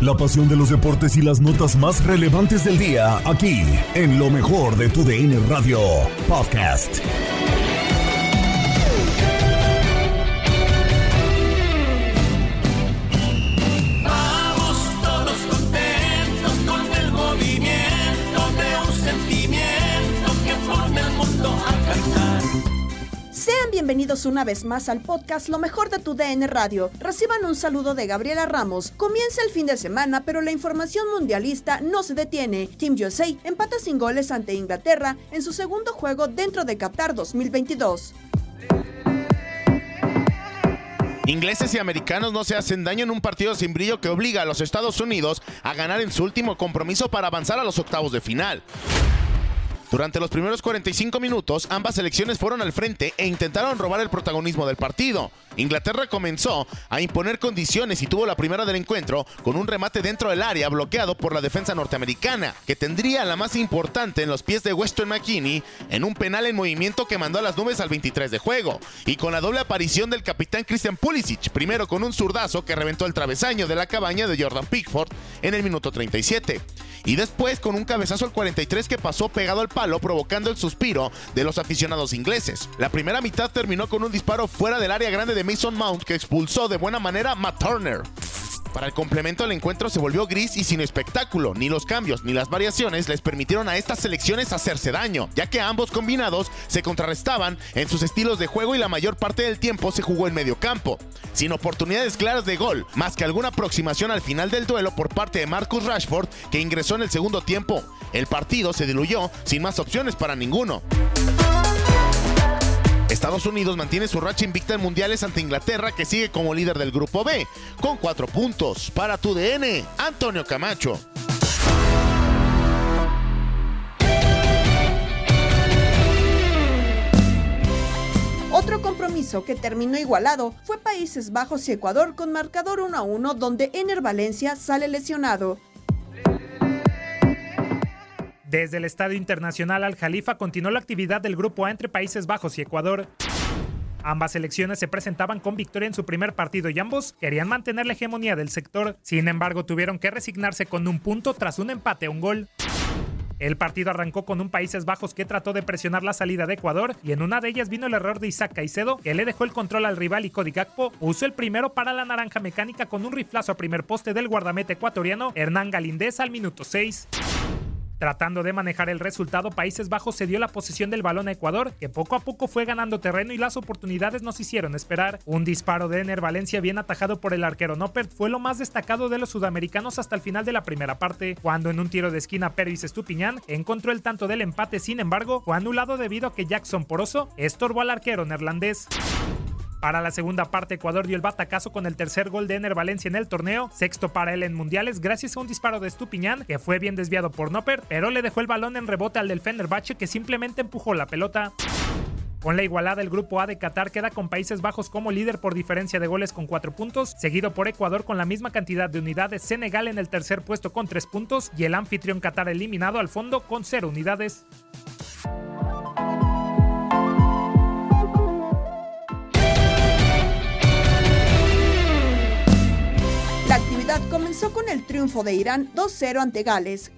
La pasión de los deportes y las notas más relevantes del día, aquí, en lo mejor de tu DN Radio Podcast. Bienvenidos una vez más al podcast Lo mejor de tu DN Radio. Reciban un saludo de Gabriela Ramos. Comienza el fin de semana, pero la información mundialista no se detiene. Team USA empata sin goles ante Inglaterra en su segundo juego dentro de Qatar 2022. Ingleses y americanos no se hacen daño en un partido sin brillo que obliga a los Estados Unidos a ganar en su último compromiso para avanzar a los octavos de final. Durante los primeros 45 minutos, ambas selecciones fueron al frente e intentaron robar el protagonismo del partido. Inglaterra comenzó a imponer condiciones y tuvo la primera del encuentro con un remate dentro del área bloqueado por la defensa norteamericana, que tendría la más importante en los pies de Weston McKinney en un penal en movimiento que mandó a las nubes al 23 de juego, y con la doble aparición del capitán Christian Pulisic, primero con un zurdazo que reventó el travesaño de la cabaña de Jordan Pickford en el minuto 37 y después con un cabezazo al 43 que pasó pegado al palo provocando el suspiro de los aficionados ingleses. La primera mitad terminó con un disparo fuera del área grande de Mason Mount que expulsó de buena manera Matt Turner. Para el complemento el encuentro se volvió gris y sin espectáculo. Ni los cambios ni las variaciones les permitieron a estas selecciones hacerse daño, ya que ambos combinados se contrarrestaban en sus estilos de juego y la mayor parte del tiempo se jugó en medio campo, sin oportunidades claras de gol, más que alguna aproximación al final del duelo por parte de Marcus Rashford, que ingresó en el segundo tiempo. El partido se diluyó sin más opciones para ninguno. Estados Unidos mantiene su racha invicta en mundiales ante Inglaterra, que sigue como líder del grupo B, con cuatro puntos. Para tu DN, Antonio Camacho. Otro compromiso que terminó igualado fue Países Bajos y Ecuador con marcador 1 a 1 donde Ener Valencia sale lesionado. Desde el Estadio Internacional Al Jalifa continuó la actividad del Grupo A entre Países Bajos y Ecuador. Ambas selecciones se presentaban con victoria en su primer partido y ambos querían mantener la hegemonía del sector. Sin embargo, tuvieron que resignarse con un punto tras un empate a un gol. El partido arrancó con un Países Bajos que trató de presionar la salida de Ecuador y en una de ellas vino el error de Isaac Caicedo que le dejó el control al rival y Cody Gakpo puso el primero para la naranja mecánica con un riflazo a primer poste del guardameta ecuatoriano Hernán Galindez al minuto 6. Tratando de manejar el resultado, Países Bajos cedió la posesión del balón a Ecuador, que poco a poco fue ganando terreno y las oportunidades nos hicieron esperar. Un disparo de Ener Valencia bien atajado por el arquero Noppert fue lo más destacado de los sudamericanos hasta el final de la primera parte, cuando en un tiro de esquina Pervis Estupiñán encontró el tanto del empate, sin embargo, fue anulado debido a que Jackson Poroso estorbó al arquero neerlandés. Para la segunda parte, Ecuador dio el batacazo con el tercer gol de Ener Valencia en el torneo, sexto para él en mundiales, gracias a un disparo de Estupiñán que fue bien desviado por Nopper, pero le dejó el balón en rebote al del Fenerbahce que simplemente empujó la pelota. Con la igualada, el grupo A de Qatar queda con Países Bajos como líder por diferencia de goles con 4 puntos, seguido por Ecuador con la misma cantidad de unidades, Senegal en el tercer puesto con 3 puntos y el anfitrión Qatar eliminado al fondo con 0 unidades. Comenzó con el triunfo de Irán 2-0 ante Gales.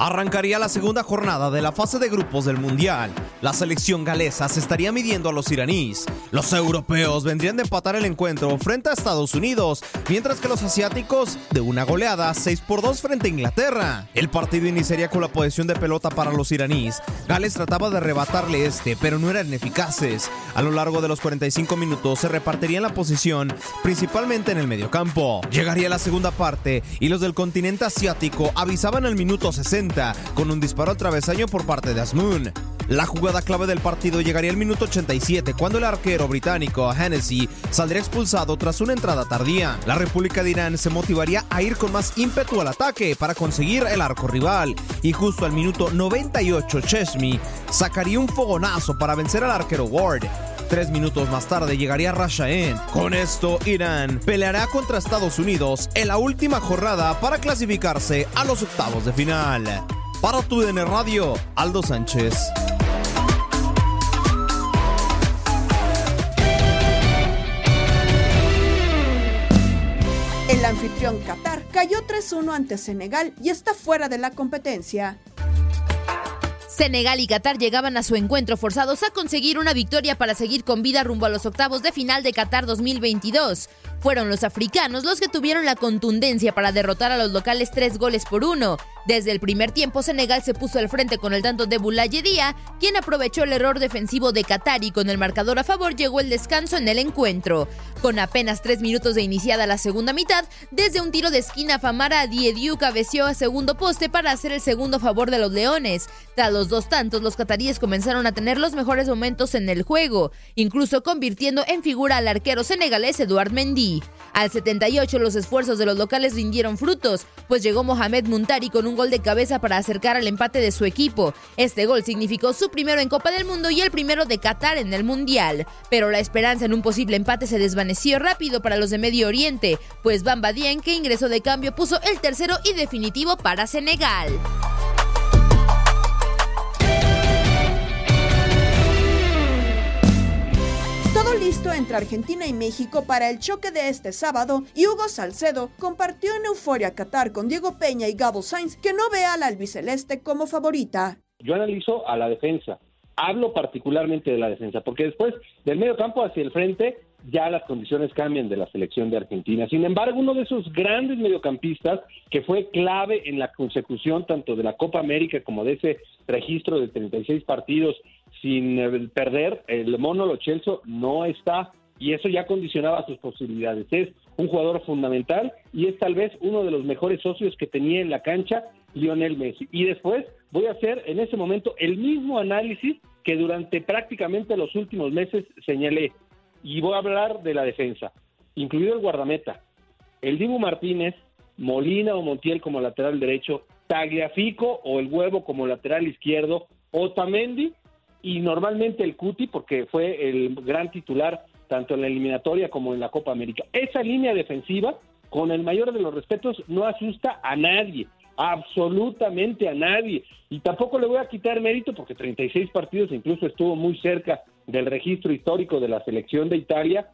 Arrancaría la segunda jornada de la fase de grupos del Mundial. La selección galesa se estaría midiendo a los iraníes. Los europeos vendrían de empatar el encuentro frente a Estados Unidos, mientras que los asiáticos de una goleada 6 por 2 frente a Inglaterra. El partido iniciaría con la posesión de pelota para los iraníes. Gales trataba de arrebatarle este, pero no eran eficaces. A lo largo de los 45 minutos se repartirían la posición, principalmente en el mediocampo. Llegaría la segunda parte y los del continente asiático avisaban al minuto 60 con un disparo al travesaño por parte de Asmoon. La jugada clave del partido llegaría al minuto 87 cuando el arquero británico Hennessy saldría expulsado tras una entrada tardía. La República de Irán se motivaría a ir con más ímpetu al ataque para conseguir el arco rival y justo al minuto 98 Chesney sacaría un fogonazo para vencer al arquero Ward. Tres minutos más tarde llegaría Rashaen. Con esto, Irán peleará contra Estados Unidos en la última jornada para clasificarse a los octavos de final. Para tu DN Radio, Aldo Sánchez. El anfitrión Qatar cayó 3-1 ante Senegal y está fuera de la competencia. Senegal y Qatar llegaban a su encuentro forzados a conseguir una victoria para seguir con vida rumbo a los octavos de final de Qatar 2022. Fueron los africanos los que tuvieron la contundencia para derrotar a los locales tres goles por uno. Desde el primer tiempo, Senegal se puso al frente con el tanto de Boulaye Dia, quien aprovechó el error defensivo de Qatar y con el marcador a favor llegó el descanso en el encuentro. Con apenas tres minutos de iniciada la segunda mitad, desde un tiro de esquina Famara Diediu cabeció a segundo poste para hacer el segundo favor de los Leones. Tras los dos tantos, los cataríes comenzaron a tener los mejores momentos en el juego, incluso convirtiendo en figura al arquero senegalés Eduard Mendy. Al 78 los esfuerzos de los locales rindieron frutos, pues llegó Mohamed Muntari con un gol de cabeza para acercar al empate de su equipo. Este gol significó su primero en Copa del Mundo y el primero de Qatar en el Mundial. Pero la esperanza en un posible empate se desvaneció rápido para los de Medio Oriente, pues Bamba Dien, que ingresó de cambio, puso el tercero y definitivo para Senegal. Listo entre Argentina y México para el choque de este sábado y Hugo Salcedo compartió en Euforia Qatar con Diego Peña y Gabo Sainz que no ve a la albiceleste como favorita. Yo analizo a la defensa. Hablo particularmente de la defensa, porque después del medio campo hacia el frente ya las condiciones cambian de la selección de Argentina. Sin embargo, uno de esos grandes mediocampistas que fue clave en la consecución tanto de la Copa América como de ese registro de 36 partidos sin eh, perder, el mono Lo Celso no está y eso ya condicionaba sus posibilidades. Es un jugador fundamental y es tal vez uno de los mejores socios que tenía en la cancha Lionel Messi. Y después voy a hacer en ese momento el mismo análisis que durante prácticamente los últimos meses señalé y voy a hablar de la defensa, incluido el guardameta, el Dibu Martínez, Molina o Montiel como lateral derecho, Tagliafico o el Huevo como lateral izquierdo, Otamendi y normalmente el Cuti porque fue el gran titular tanto en la eliminatoria como en la Copa América. Esa línea defensiva, con el mayor de los respetos, no asusta a nadie, absolutamente a nadie. Y tampoco le voy a quitar mérito porque 36 partidos incluso estuvo muy cerca del registro histórico de la selección de Italia,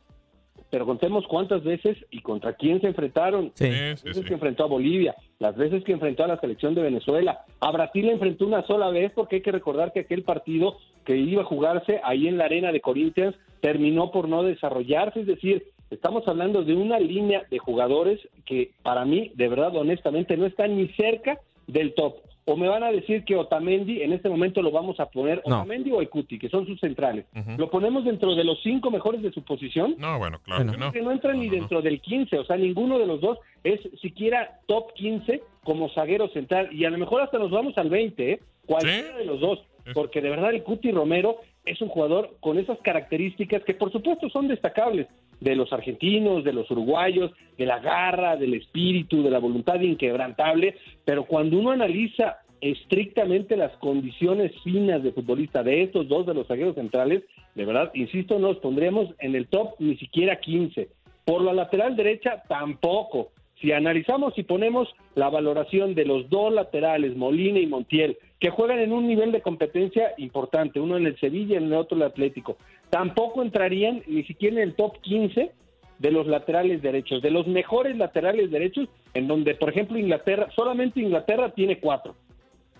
pero contemos cuántas veces y contra quién se enfrentaron. Sí. Las veces que enfrentó a Bolivia, las veces que enfrentó a la selección de Venezuela. A Brasil le enfrentó una sola vez porque hay que recordar que aquel partido que iba a jugarse ahí en la arena de Corinthians terminó por no desarrollarse, es decir, estamos hablando de una línea de jugadores que para mí, de verdad, honestamente, no están ni cerca del top. O me van a decir que Otamendi en este momento lo vamos a poner, No. Otamendi o Ekuti, que son sus centrales. ¿Lo ponemos dentro de los cinco mejores de su posición? No, bueno, claro Bueno. que no. que no entran No, ni no, dentro del 15, o sea, ninguno de los dos es siquiera top 15 como zaguero central, y a lo mejor hasta nos vamos al 20, ¿eh? cualquiera Sí. de los dos, porque de verdad el Cuti Romero es un jugador con esas características que por supuesto son destacables de los argentinos, de los uruguayos, de la garra, del espíritu, de la voluntad inquebrantable, pero cuando uno analiza estrictamente las condiciones finas de futbolista de estos dos de los zagueros centrales, de verdad, insisto, no los pondríamos en el top ni siquiera 15. Por la lateral derecha, tampoco. Si analizamos y ponemos la valoración de los dos laterales, Molina y Montiel, que juegan en un nivel de competencia importante, uno en el Sevilla y en el otro el Atlético, tampoco entrarían ni siquiera en el top 15 de los laterales derechos, de los mejores laterales derechos, en donde, por ejemplo, Inglaterra, solamente Inglaterra tiene cuatro,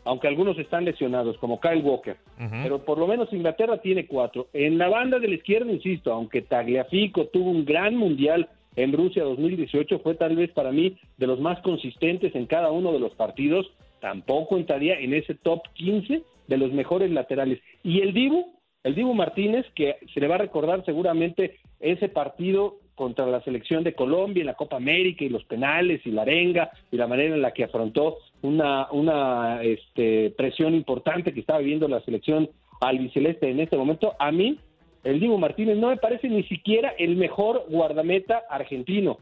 aunque algunos están lesionados, como Kyle Walker pero por lo menos Inglaterra tiene cuatro. En la banda de la izquierda, insisto, aunque Tagliafico tuvo un gran mundial en Rusia 2018, fue tal vez para mí de los más consistentes en cada uno de los partidos, tampoco entraría en ese top 15 de los mejores laterales. Y el Dibu, el Dibu Martínez, que se le va a recordar seguramente ese partido contra la selección de Colombia en la Copa América y los penales y la arenga y la manera en la que afrontó una, una este, presión importante que estaba viviendo la selección albiceleste en este momento. A mí, el Dibu Martínez no me parece ni siquiera el mejor guardameta argentino.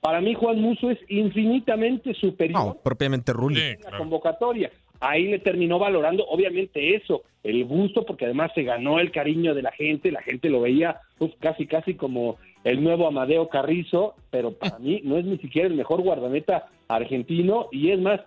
Para mí, Juan Muso es infinitamente superior No, propiamente Rulli. Sí, en la convocatoria. Ahí le terminó valorando, obviamente, eso, el gusto, porque además se ganó el cariño de la gente, la gente lo veía uf, casi, casi como el nuevo Amadeo Carrizo, pero para mí no es ni siquiera el mejor guardameta argentino, y es más,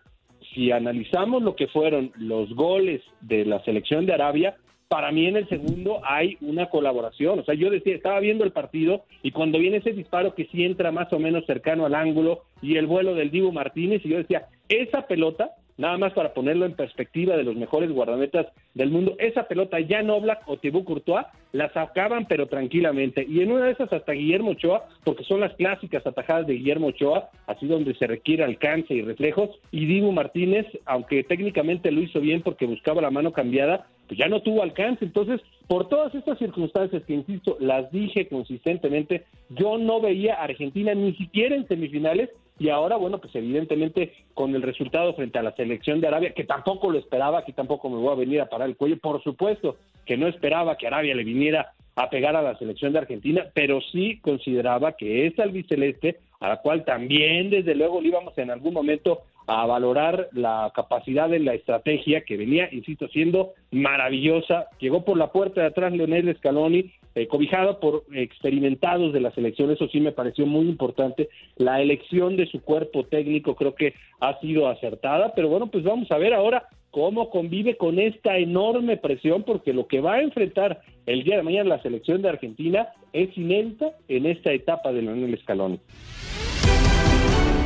si analizamos lo que fueron los goles de la selección de Arabia, para mí en el segundo hay una colaboración. O sea, yo decía, estaba viendo el partido y cuando viene ese disparo que sí entra más o menos cercano al ángulo y el vuelo del Divo Martínez, y yo decía, esa pelota nada más para ponerlo en perspectiva de los mejores guardametas del mundo, esa pelota ya Oblak o Thibaut Courtois la sacaban pero tranquilamente y en una de esas hasta Guillermo Ochoa, porque son las clásicas atajadas de Guillermo Ochoa, así donde se requiere alcance y reflejos, y Dibu Martínez, aunque técnicamente lo hizo bien porque buscaba la mano cambiada, pues ya no tuvo alcance, entonces por todas estas circunstancias que insisto, las dije consistentemente, yo no veía a Argentina ni siquiera en semifinales y ahora, bueno, pues evidentemente con el resultado frente a la selección de Arabia, que tampoco lo esperaba, aquí tampoco me voy a venir a parar el cuello, por supuesto que no esperaba que Arabia le viniera a pegar a la selección de Argentina, pero sí consideraba que esa albiceleste, a la cual también desde luego le íbamos en algún momento a valorar la capacidad de la estrategia que venía, insisto, siendo maravillosa. Llegó por la puerta de atrás Leonel Scaloni, eh, cobijado por experimentados de la selección, eso sí me pareció muy importante. La elección de su cuerpo técnico creo que ha sido acertada, pero bueno, pues vamos a ver ahora cómo convive con esta enorme presión, porque lo que va a enfrentar el día de mañana la selección de Argentina es inédita en esta etapa de Leonel Scaloni.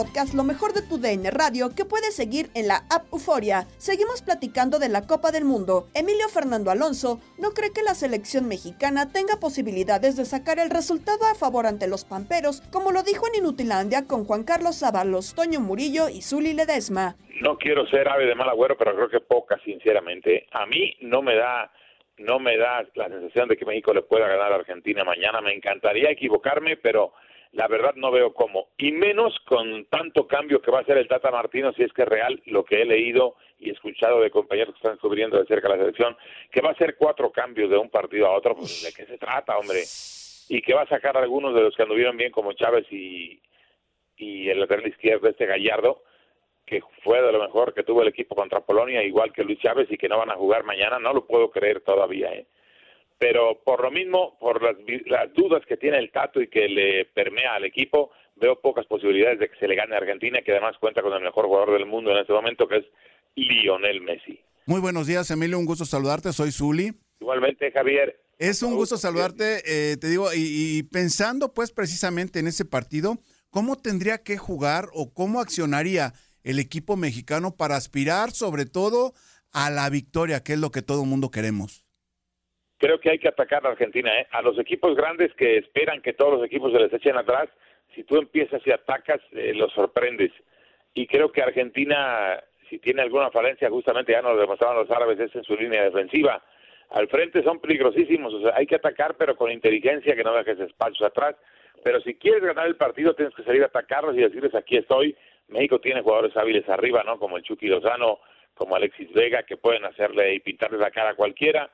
Podcast Lo mejor de tu DN Radio que puedes seguir en la app Euforia. Seguimos platicando de la Copa del Mundo. Emilio Fernando Alonso no cree que la selección mexicana tenga posibilidades de sacar el resultado a favor ante los Pamperos, como lo dijo en Inutilandia con Juan Carlos Sábalos, Toño Murillo y Zuli Ledesma. No quiero ser ave de mal agüero, pero creo que poca, sinceramente. A mí no me da no me da la sensación de que México le pueda ganar a Argentina mañana. Me encantaría equivocarme, pero la verdad no veo cómo. Y menos con tanto cambio que va a hacer el Tata Martino, si es que es real lo que he leído y escuchado de compañeros que están cubriendo de cerca la selección, que va a hacer cuatro cambios de un partido a otro. Pues, ¿De qué se trata, hombre? Y que va a sacar a algunos de los que anduvieron bien, como Chávez y, y el lateral izquierdo, este Gallardo, que fue de lo mejor que tuvo el equipo contra Polonia, igual que Luis Chávez, y que no van a jugar mañana. No lo puedo creer todavía, ¿eh? Pero por lo mismo, por las, las, dudas que tiene el Tato y que le permea al equipo, veo pocas posibilidades de que se le gane a Argentina, que además cuenta con el mejor jugador del mundo en este momento, que es Lionel Messi. Muy buenos días, Emilio, un gusto saludarte, soy Zuli. Igualmente, Javier. Es un gusto saludarte, eh, te digo, y, y pensando pues precisamente en ese partido, ¿cómo tendría que jugar o cómo accionaría el equipo mexicano para aspirar sobre todo a la victoria, que es lo que todo el mundo queremos? Creo que hay que atacar a Argentina. ¿eh? A los equipos grandes que esperan que todos los equipos se les echen atrás, si tú empiezas y atacas, eh, los sorprendes. Y creo que Argentina, si tiene alguna falencia, justamente ya nos lo demostraron los árabes, es en su línea defensiva. Al frente son peligrosísimos, o sea, hay que atacar, pero con inteligencia, que no dejes espacios atrás. Pero si quieres ganar el partido, tienes que salir a atacarlos y decirles: aquí estoy. México tiene jugadores hábiles arriba, ¿no? Como el Chucky Lozano, como Alexis Vega, que pueden hacerle y pintarle la cara a cualquiera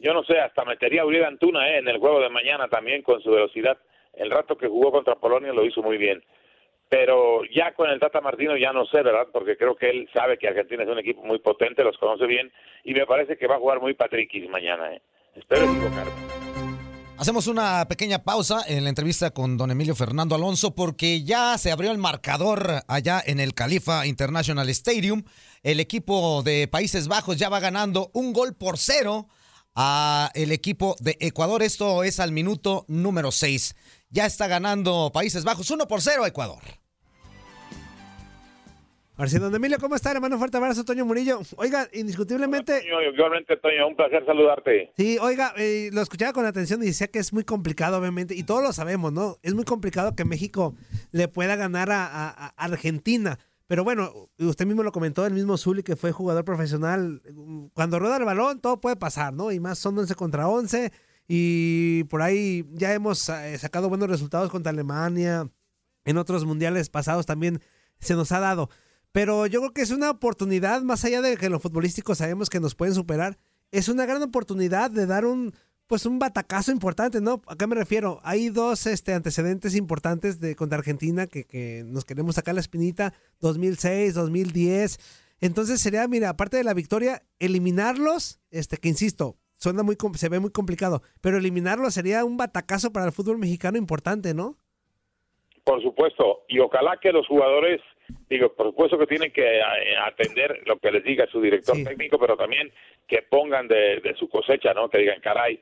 yo no sé, hasta metería a Uriel Antuna eh, en el juego de mañana también con su velocidad. El rato que jugó contra Polonia lo hizo muy bien. Pero ya con el Tata Martino ya no sé, ¿verdad? Porque creo que él sabe que Argentina es un equipo muy potente, los conoce bien y me parece que va a jugar muy Patrickis mañana. ¿eh? Espero equivocarme. Hacemos una pequeña pausa en la entrevista con don Emilio Fernando Alonso porque ya se abrió el marcador allá en el Califa International Stadium. El equipo de Países Bajos ya va ganando un gol por cero a el equipo de Ecuador. Esto es al minuto número 6. Ya está ganando Países Bajos 1 por 0 Ecuador. Ahora sí, don Emilio, ¿cómo está, hermano? Fuerte abrazo, Toño Murillo. Oiga, indiscutiblemente... Toño, igualmente, Toño, un placer saludarte. Sí, oiga, eh, lo escuchaba con atención y decía que es muy complicado, obviamente, y todos lo sabemos, ¿no? Es muy complicado que México le pueda ganar a, a, a Argentina. Pero bueno, usted mismo lo comentó, el mismo Zuli que fue jugador profesional. Cuando rueda el balón, todo puede pasar, ¿no? Y más son 11 contra 11. Y por ahí ya hemos eh, sacado buenos resultados contra Alemania. En otros mundiales pasados también se nos ha dado. Pero yo creo que es una oportunidad, más allá de que en lo futbolístico sabemos que nos pueden superar, es una gran oportunidad de dar un pues un batacazo importante, ¿no? ¿A qué me refiero? Hay dos este, antecedentes importantes de contra Argentina que, que nos queremos sacar la espinita, 2006, 2010. Entonces sería, mira, aparte de la victoria, eliminarlos, este, que insisto, suena muy, se ve muy complicado, pero eliminarlos sería un batacazo para el fútbol mexicano importante, ¿no? Por supuesto, y ojalá que los jugadores, digo, por supuesto que tienen que eh, atender lo que les diga su director técnico, pero también que pongan de, de su cosecha, ¿no? Que digan, caray,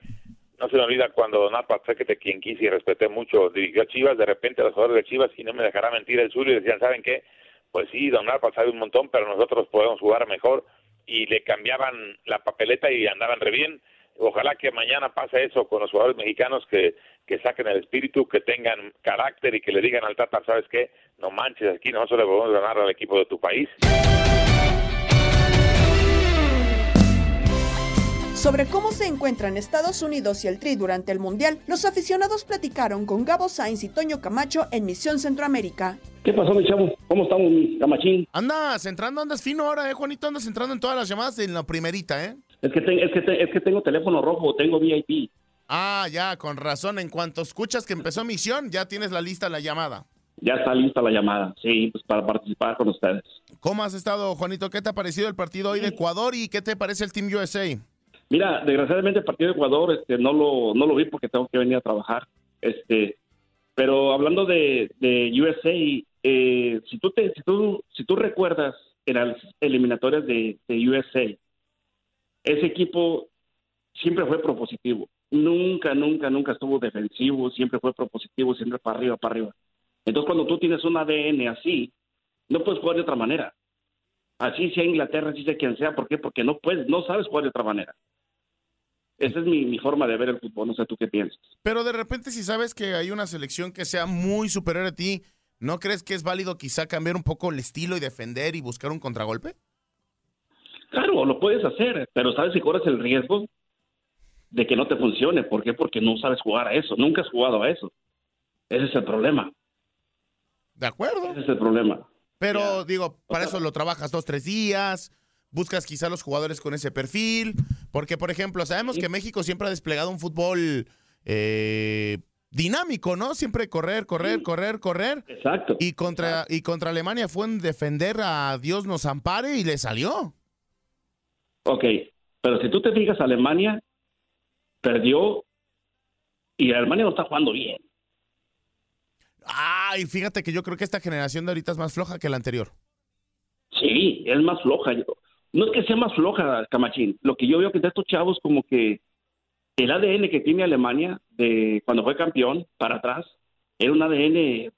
no se me olvida cuando Don Arpa, sé que te quien quise y respeté mucho, dirigió a Chivas, de repente los jugadores de Chivas, y no me dejará mentir el suyo, y decían, ¿saben qué? Pues sí, Don Arpa sabe un montón, pero nosotros podemos jugar mejor, y le cambiaban la papeleta y andaban re bien. Ojalá que mañana pase eso con los jugadores mexicanos que, que saquen el espíritu, que tengan carácter y que le digan al Tata, ¿sabes qué? No manches, aquí nosotros le podemos ganar al equipo de tu país. Sobre cómo se encuentran Estados Unidos y el Tri durante el Mundial, los aficionados platicaron con Gabo Sainz y Toño Camacho en Misión Centroamérica. ¿Qué pasó, mi chavo? ¿Cómo estamos, mi camachín? Andas entrando, andas fino ahora, eh, Juanito, andas entrando en todas las llamadas en la primerita, ¿eh? Es que, te- es, que te- es que tengo teléfono rojo, tengo VIP. Ah, ya, con razón. En cuanto escuchas que empezó misión, ya tienes la lista, la llamada. Ya está lista la llamada, sí, pues para participar con ustedes. ¿Cómo has estado, Juanito? ¿Qué te ha parecido el partido hoy de Ecuador y qué te parece el Team USA? Mira, desgraciadamente el partido de Ecuador este, no, lo, no lo vi porque tengo que venir a trabajar. Este, pero hablando de, de USA, eh, si, tú te, si, tú, si tú recuerdas en las eliminatorias de, de USA, ese equipo siempre fue propositivo. Nunca, nunca, nunca estuvo defensivo, siempre fue propositivo, siempre para arriba, para arriba. Entonces, cuando tú tienes un ADN así, no puedes jugar de otra manera. Así sea Inglaterra, así sea quien sea. ¿Por qué? Porque no puedes, no sabes jugar de otra manera. Esa es mi, mi forma de ver el fútbol. No sé tú qué piensas. Pero de repente, si sabes que hay una selección que sea muy superior a ti, ¿no crees que es válido quizá cambiar un poco el estilo y defender y buscar un contragolpe? Claro, lo puedes hacer, pero sabes si corres el riesgo de que no te funcione. ¿Por qué? Porque no sabes jugar a eso. Nunca has jugado a eso. Ese es el problema. De acuerdo. Ese es el problema. Pero digo, para eso lo trabajas dos, tres días, buscas quizá los jugadores con ese perfil, porque por ejemplo, sabemos que México siempre ha desplegado un fútbol eh, dinámico, ¿no? Siempre correr, correr, correr, correr. Exacto. Y contra, y contra Alemania fue en defender a Dios nos ampare y le salió. Ok, pero si tú te fijas, Alemania perdió y Alemania no está jugando bien. Ay, fíjate que yo creo que esta generación de ahorita es más floja que la anterior. Sí, es más floja. No es que sea más floja, Camachín. Lo que yo veo que de estos chavos como que el ADN que tiene Alemania de cuando fue campeón para atrás era un ADN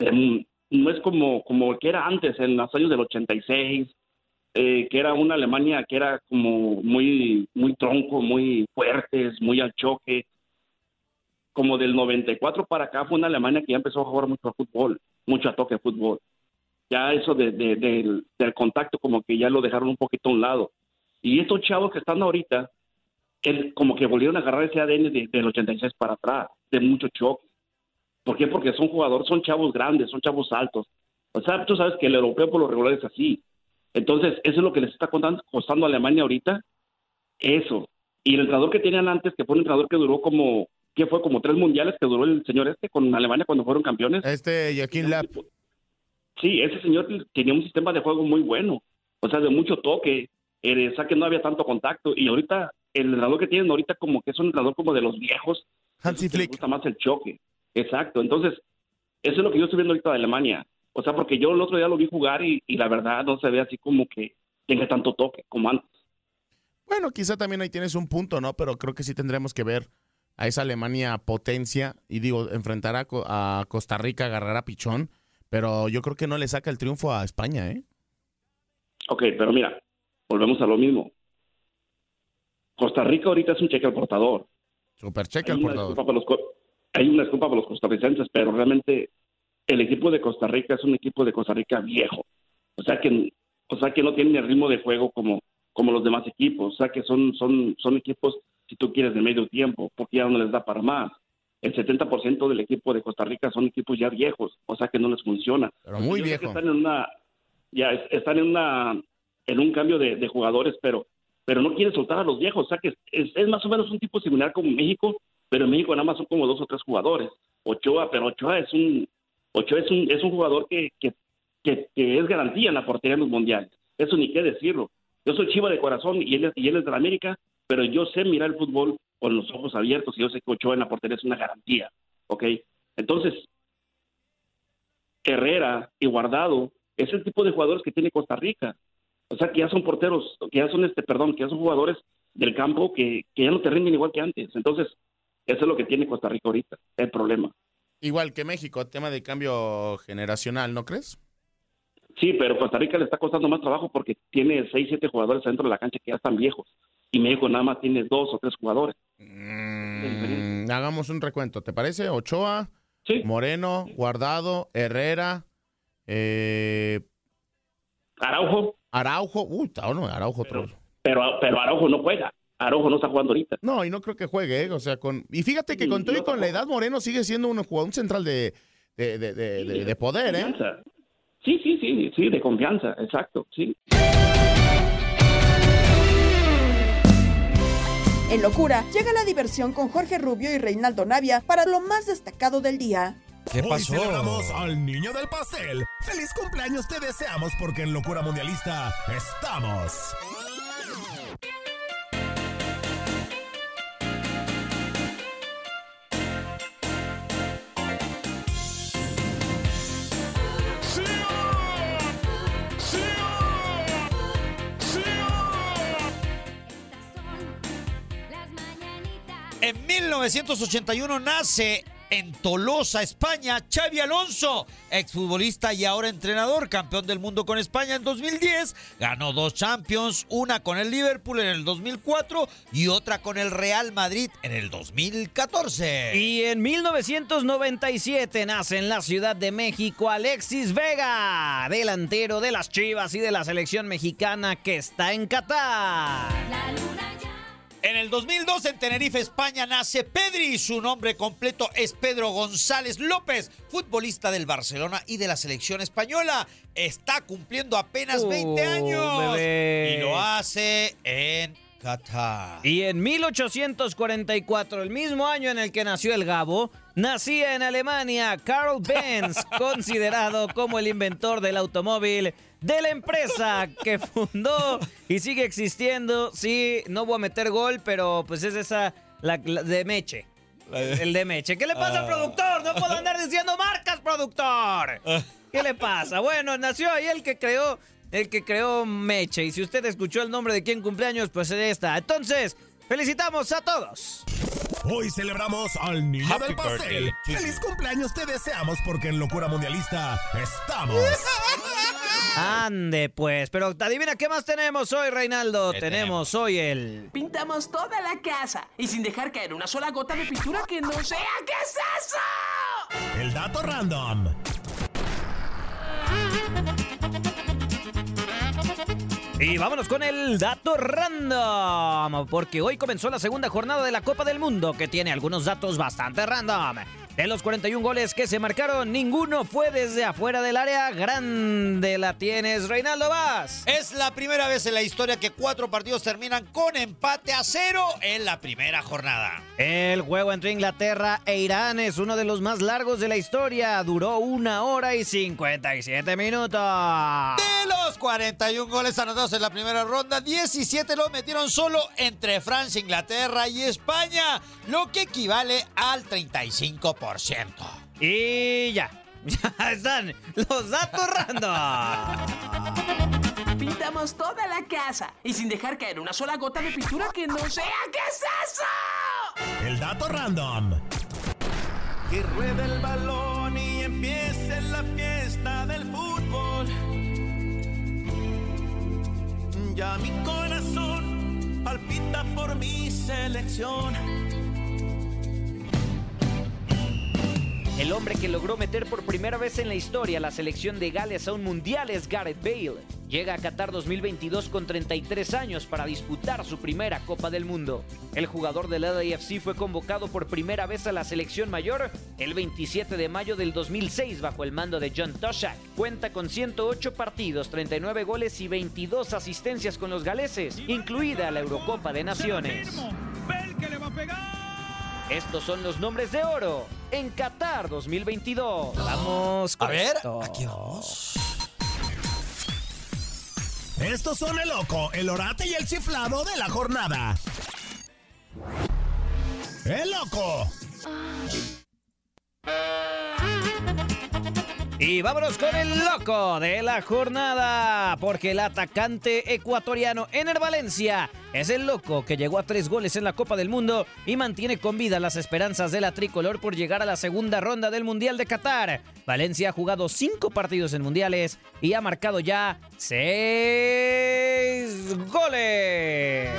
de- no es como como el que era antes en los años del 86 eh, que era una Alemania que era como muy muy tronco, muy fuertes, muy al choque. Como del 94 para acá fue una Alemania que ya empezó a jugar mucho a fútbol, mucho a toque de fútbol ya eso de, de- del, del contacto como que ya lo dejaron un poquito a un lado. Y estos chavos que están ahorita, como que volvieron a agarrar ese ADN de- del 86 para atrás, de mucho choque. ¿Por qué? Porque son jugadores, son chavos grandes, son chavos altos. O sea, tú sabes que el europeo por lo regular es así. Entonces, eso es lo que les está costando a Alemania ahorita. Eso. Y el entrenador que tenían antes, que fue un entrenador que duró como, ¿qué fue? Como tres mundiales que duró el señor este con Alemania cuando fueron campeones. Este Joaquín Lap. Sí, ese señor tenía un sistema de juego muy bueno, o sea, de mucho toque, eh, o sea que no había tanto contacto y ahorita el entrenador que tienen ahorita como que es un entrenador como de los viejos, Hansi que les gusta más el choque, exacto, entonces eso es lo que yo estoy viendo ahorita de Alemania, o sea, porque yo el otro día lo vi jugar y, y la verdad no se ve así como que tenga tanto toque como antes. Bueno, quizá también ahí tienes un punto, ¿no? Pero creo que sí tendremos que ver a esa Alemania potencia y digo, enfrentar a, Co- a Costa Rica, agarrar a Pichón, pero yo creo que no le saca el triunfo a España, ¿eh? Ok, pero mira, volvemos a lo mismo. Costa Rica ahorita es un cheque al portador. Super cheque Hay al portador. para los hay una disculpa para los costarricenses, pero realmente el equipo de Costa Rica es un equipo de Costa Rica viejo. O sea que, o sea que no tienen el ritmo de juego como, como los demás equipos. O sea que son, son, son equipos, si tú quieres, de medio tiempo, porque ya no les da para más. El 70% del equipo de Costa Rica son equipos ya viejos, o sea que no les funciona. Pero muy viejo. Están en una, ya es- están en una, en un cambio de, de jugadores, pero pero no quiere soltar a los viejos. O sea que es, es más o menos un tipo similar como México, pero en México nada más son como dos o tres jugadores. Ochoa, pero Ochoa es un, Ochoa es un, es un jugador que, que, que, es garantía en la portería en los mundiales. Eso ni qué decirlo. Yo soy chiva de corazón y él, y él es de la América, pero yo sé mirar el fútbol con los ojos abiertos y yo sé que Ochoa en la portería es una garantía, ¿ok? Entonces, Herrera y Guardado es el tipo de jugadores que tiene Costa Rica. O sea, que ya son porteros, que ya son, este, perdón, que ya son jugadores del campo que, que ya no te rinden igual que antes. Entonces, eso es lo que tiene Costa Rica ahorita, el problema. Igual que México, tema de cambio generacional, ¿no crees? Sí, pero Costa Rica le está costando más trabajo porque tiene seis, siete jugadores dentro de la cancha que ya están viejos. Y México nada más tiene dos o tres jugadores. Mm, hagamos un recuento, ¿te parece? Ochoa, Moreno, Guardado, Herrera, eh, Araujo. Araujo, uy, está bueno, Araujo otro. Pero, pero Araujo no juega. Araujo no está jugando ahorita. No, y no creo que juegue, ¿eh? o sea, con y fíjate que Sí, con todo y no, con la edad Moreno sigue siendo un jugador, un central de, de, de- de- de- de poder, ¿eh? Confianza. Sí, sí, sí, sí, de confianza, exacto, sí. En Locura llega la diversión con Jorge Rubio y Reinaldo Navia para lo más destacado del día. Hoy celebramos al niño del pastel. ¡Feliz cumpleaños te deseamos porque en Locura Mundialista estamos! En 1981 nace en Tolosa, España, Xavi Alonso, exfutbolista y ahora entrenador, campeón del mundo con España en 2010, ganó dos Champions, una con el Liverpool en el 2004 y otra con el Real Madrid en el 2014. Y en 1997 nace en la Ciudad de México Alexis Vega, delantero de las Chivas y de la selección mexicana que está en Qatar. En el 2002 en Tenerife, España, nace Pedri. Su nombre completo es Pedro González López, futbolista del Barcelona y de la selección española. Está cumpliendo apenas 20 Oh, años bebé. y lo hace en Qatar. Y en 1844, el mismo año en el que nació el Gabo, nacía en Alemania Karl Benz, considerado como el inventor del automóvil de la empresa que fundó y sigue existiendo. Sí, no voy a meter gol, pero pues es esa, la, la de Meche. El de Meche. ¿Qué le pasa al productor? No puedo andar diciendo marcas, productor. ¿Qué le pasa? Bueno, nació ahí el que creó, el que creó Meche. Y si usted escuchó el nombre de quien cumpleaños, pues ahí está. Entonces, felicitamos a todos. Hoy celebramos al niño Happy del pastel. birthday. ¡Feliz cumpleaños te deseamos porque en Locura Mundialista estamos! Ande, pues. Pero adivina qué más tenemos hoy, Reinaldo. Tenemos hoy el. Pintamos toda la casa y sin dejar caer una sola gota de pintura que no sea. ¿Qué es eso? El dato random. Y vámonos con el dato random, porque hoy comenzó la segunda jornada de la Copa del Mundo, que tiene algunos datos bastante random. De los 41 goles que se marcaron, ninguno fue desde afuera del área grande. La tienes, Reinaldo Vaz. Es la primera vez en la historia que cuatro partidos terminan con empate a cero en la primera jornada. El juego entre Inglaterra e Irán es uno de los más largos de la historia. Duró una hora y 57 minutos. De los 41 goles anotados en la primera ronda, 17 los metieron solo entre Francia, Inglaterra y España, lo que equivale al 35%. Y ya, ya están los datos random. Pintamos toda la casa y sin dejar caer una sola gota de pintura que no sea. ¿Qué es eso? El dato random. Que ruede el balón y empiece la fiesta del fútbol. Ya mi corazón palpita por mi selección. El hombre que logró meter por primera vez en la historia la selección de Gales a un mundial es Gareth Bale. Llega a Qatar 2022 con 33 años para disputar su primera Copa del Mundo. El jugador del LAFC fue convocado por primera vez a la selección mayor el 27 de mayo del 2006 bajo el mando de John Toshak. Cuenta con 108 partidos, 39 goles y 22 asistencias con los galeses, incluida la Eurocopa de Naciones. Estos son los nombres de oro en Qatar 2022. Vamos con A ver, esto. aquí vamos. Estos son el loco, el orate y el chiflado de la jornada. El loco. Y vámonos con el loco de la jornada, porque el atacante ecuatoriano Ener Valencia es el loco que llegó a tres goles en la Copa del Mundo y mantiene con vida las esperanzas de la tricolor por llegar a la segunda ronda del Mundial de Qatar. Valencia ha jugado cinco partidos en mundiales y ha marcado ya seis goles.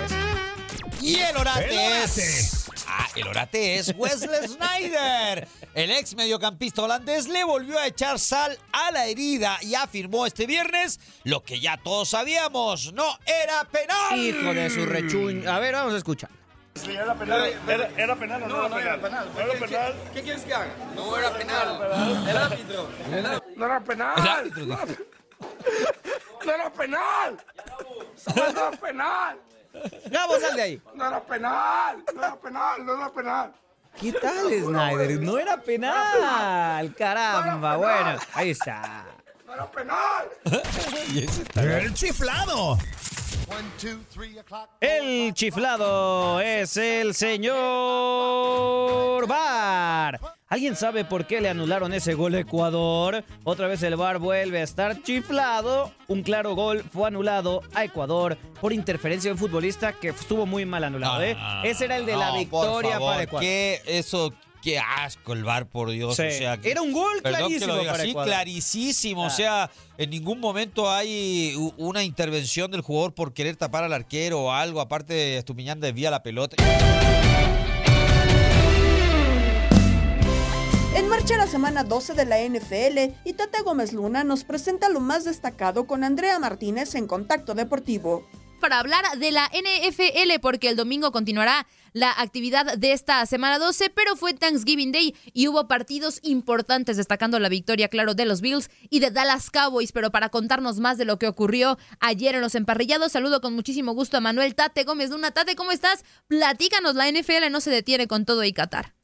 Y el orate, El orate. es. Ah, el orate es Wesley Snyder. El ex mediocampista holandés le volvió a echar sal a la herida y afirmó este viernes lo que ya todos sabíamos: no era penal. Hijo de su rechuñ. A ver, vamos a escuchar. ¿Era penal, era, era penal o no, era penal? ¿No era penal? ¿Qué, quieres que haga? No era penal. El árbitro. No era penal. El árbitro. No era penal. No era penal. Vamos, sal de ahí. No era penal. No era penal. No era penal. ¿Qué tal, Snyder? No era penal. Caramba, bueno, ahí está. No era penal. El chiflado. El chiflado es el señor Bar. ¿Alguien sabe por qué le anularon ese gol a Ecuador? Otra vez el Bar vuelve a estar chiflado. Un claro gol fue anulado a Ecuador por interferencia de un futbolista que estuvo muy mal anulado. ¿eh? Ese era el de la por victoria favor, para Ecuador. Qué eso, qué asco el bar, por Dios. Sí. O sea, que- Era un gol clarísimo diga para Ecuador. clarísimo. O Ah. sea, en ningún momento hay una intervención del jugador por querer tapar al arquero o algo. Aparte, Estupiñán desvía la pelota. En marcha la semana 12 de la NFL y Tata Gómez Luna nos presenta lo más destacado con Andrea Martínez en Contacto Deportivo. para hablar de la NFL porque el domingo continuará la actividad de esta semana 12, pero fue Thanksgiving Day y hubo partidos importantes destacando la victoria, claro, de los Bills y de Dallas Cowboys, pero para contarnos más de lo que ocurrió ayer en los emparrillados, saludo con muchísimo gusto a Manuel Tate Gómez Luna. Tate, ¿cómo estás? Platícanos, la NFL no se detiene con todo y Qatar.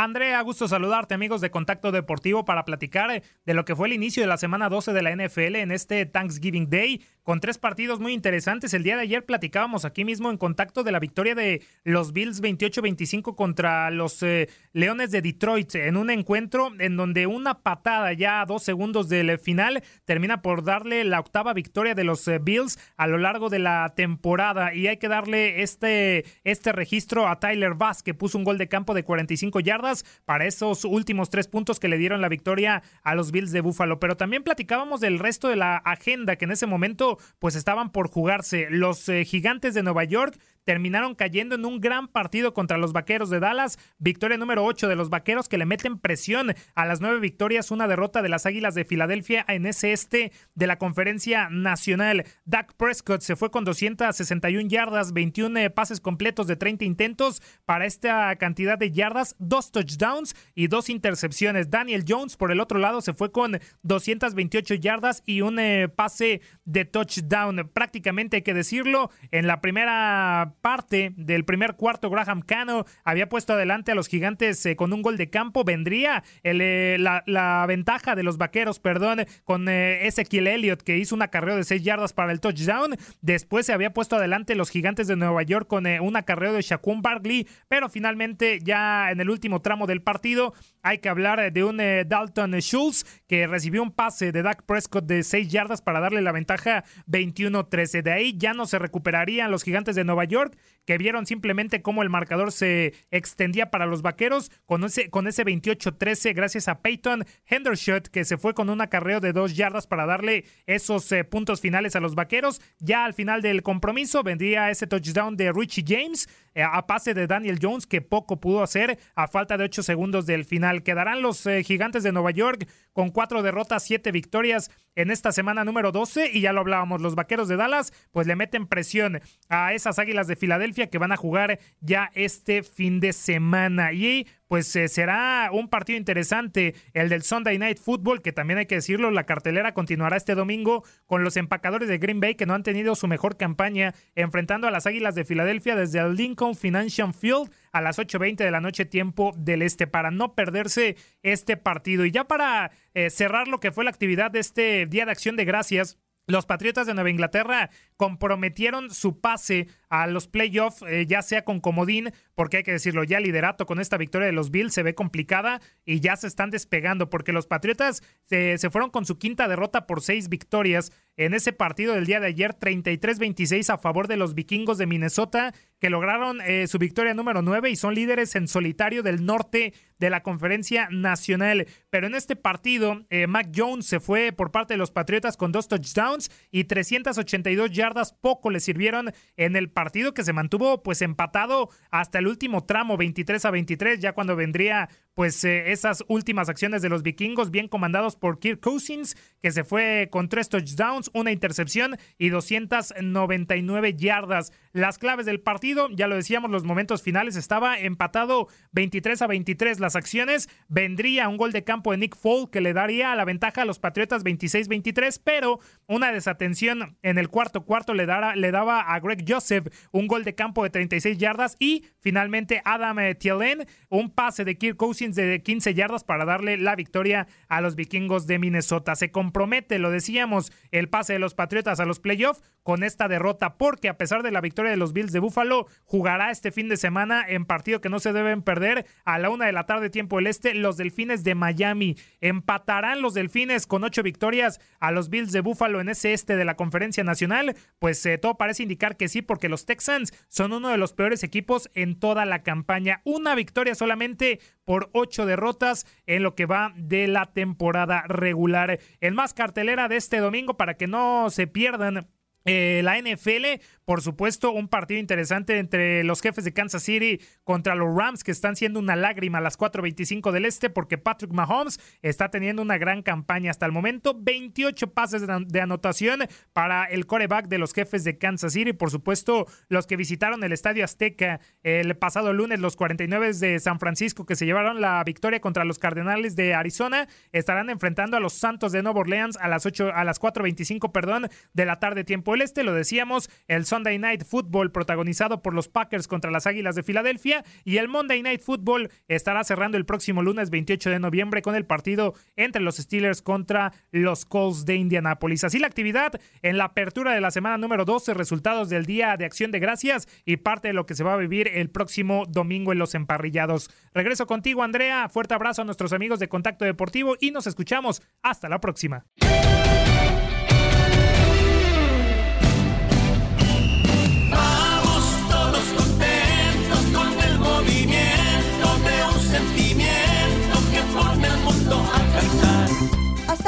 Andrea, gusto saludarte amigos de Contacto Deportivo para platicar eh, de lo que fue el inicio de la semana 12 de la NFL en este Thanksgiving Day con tres partidos muy interesantes. El día de ayer platicábamos aquí mismo en contacto de la victoria de los Bills 28-25 contra los eh, Leones de Detroit en un encuentro en donde una patada ya a dos segundos del final termina por darle la octava victoria de los eh, Bills a lo largo de la temporada y hay que darle este, este registro a Tyler Bass que puso un gol de campo de 45 yardas para esos últimos tres puntos que le dieron la victoria a los Bills de Buffalo. Pero también platicábamos del resto de la agenda que en ese momento pues estaban por jugarse. Los eh, gigantes de Nueva York terminaron cayendo en un gran partido contra los Vaqueros de Dallas. Victoria número 8 de los Vaqueros que le meten presión a las nueve victorias, una derrota de las Águilas de Filadelfia en ese este de la conferencia nacional. Dak Prescott se fue con 261 yardas, 21 pases completos de 30 intentos para esta cantidad de yardas, dos touchdowns y dos intercepciones. Daniel Jones por el otro lado se fue con 228 yardas y un eh, pase de touchdown. Prácticamente hay que decirlo, en la primera parte del primer cuarto Graham Cano había puesto adelante a los gigantes eh, con un gol de campo. Vendría el, eh, la, ventaja de los vaqueros, perdón, con eh, Ezequiel Elliott que hizo un acarreo de 6 yardas para el touchdown. Después se había puesto adelante los gigantes de Nueva York con eh, un acarreo de Shaquem Barkley, pero finalmente ya en el último tramo del partido hay que hablar de un Dalton Schultz que recibió un pase de Dak Prescott de 6 yardas para darle la ventaja 21-13. De ahí ya no se recuperarían los gigantes de Nueva York Que vieron simplemente cómo el marcador se extendía para los vaqueros con ese, con ese 28-13 gracias a Peyton Hendershot que se fue con un acarreo de dos yardas para darle esos eh, puntos finales a los vaqueros. Ya al final del compromiso vendría ese touchdown de Richie James eh, a pase de Daniel Jones que poco pudo hacer a falta de ocho segundos del final. Quedarán los eh, gigantes de Nueva York con cuatro derrotas, siete victorias en esta semana número 12 y ya lo hablábamos, los vaqueros de Dallas pues le meten presión a esas águilas de Filadelfia que van a jugar ya este fin de semana y pues eh, será un partido interesante el del Sunday Night Football, que también hay que decirlo, la cartelera continuará este domingo con los empacadores de Green Bay que no han tenido su mejor campaña enfrentando a las Águilas de Filadelfia desde el Lincoln Financial Field a las 8.20 de la noche tiempo del este para no perderse este partido. Y ya para eh, cerrar lo que fue la actividad de este Día de Acción de Gracias, los Patriotas de Nueva Inglaterra comprometieron su pase a los playoffs, eh, ya sea con comodín, porque hay que decirlo, ya liderato con esta victoria de los Bills se ve complicada y ya se están despegando, porque los Patriotas se fueron con su quinta derrota por seis victorias en ese partido del día de ayer, 33-26 a favor de los vikingos de Minnesota, que lograron eh, su victoria número 9 y son líderes en solitario del norte de la conferencia nacional. Pero en este partido, eh, Mac Jones se fue por parte de los Patriotas con dos touchdowns y 382 yardas, poco le sirvieron en el partido que se mantuvo pues empatado hasta el último tramo, 23 a 23, ya cuando vendría pues eh, esas últimas acciones de los vikingos, bien comandados por Kirk Cousins, que se fue con tres touchdowns, una intercepción y 299 yardas. Las claves del partido, ya lo decíamos, los momentos finales estaba empatado 23 a 23 las acciones. Vendría un gol de campo de Nick Fall que le daría la ventaja a los Patriotas 26-23, pero una desatención en el cuarto cuarto le, le daba a Greg Joseph un gol de campo de 36 yardas y finalmente Adam eh, Thielen un pase de Kirk Cousins de 15 yardas para darle la victoria a los vikingos de Minnesota. Se compromete, lo decíamos, el pase de los Patriotas a los playoffs con esta derrota, porque a pesar de la victoria de los Bills de Buffalo, jugará este fin de semana en partido que no se deben perder a la una de la tarde, tiempo del este, los Delfines de Miami. Empatarán los Delfines con ocho victorias a los Bills de Buffalo en ese este de la Conferencia Nacional. Pues eh, todo parece indicar que sí, porque los Texans son uno de los peores equipos en toda la campaña. Una victoria solamente por ocho derrotas en lo que va de la temporada regular. El más cartelera de este domingo para que no se pierdan eh, la NFL, por supuesto, un partido interesante entre los jefes de Kansas City contra los Rams, que están siendo una lágrima a las 4.25 del este, porque Patrick Mahomes está teniendo una gran campaña hasta el momento. 28 pases de anotación para el coreback de los jefes de Kansas City. Por supuesto, los que visitaron el Estadio Azteca el pasado lunes, los 49 de San Francisco, que se llevaron la victoria contra los Cardenales de Arizona, estarán enfrentando a los Santos de Nueva Orleans a las 8, a las 4.25, perdón, de la tarde tiempo este, lo decíamos, el Sunday Night Football protagonizado por los Packers contra las Águilas de Filadelfia y el Monday Night Football estará cerrando el próximo lunes 28 de noviembre con el partido entre los Steelers contra los Colts de Indianapolis. Así la actividad en la apertura de la semana número 12, resultados del Día de Acción de Gracias y parte de lo que se va a vivir el próximo domingo en los emparrillados. Regreso contigo, Andrea. Fuerte abrazo a nuestros amigos de Contacto Deportivo y nos escuchamos. Hasta la próxima.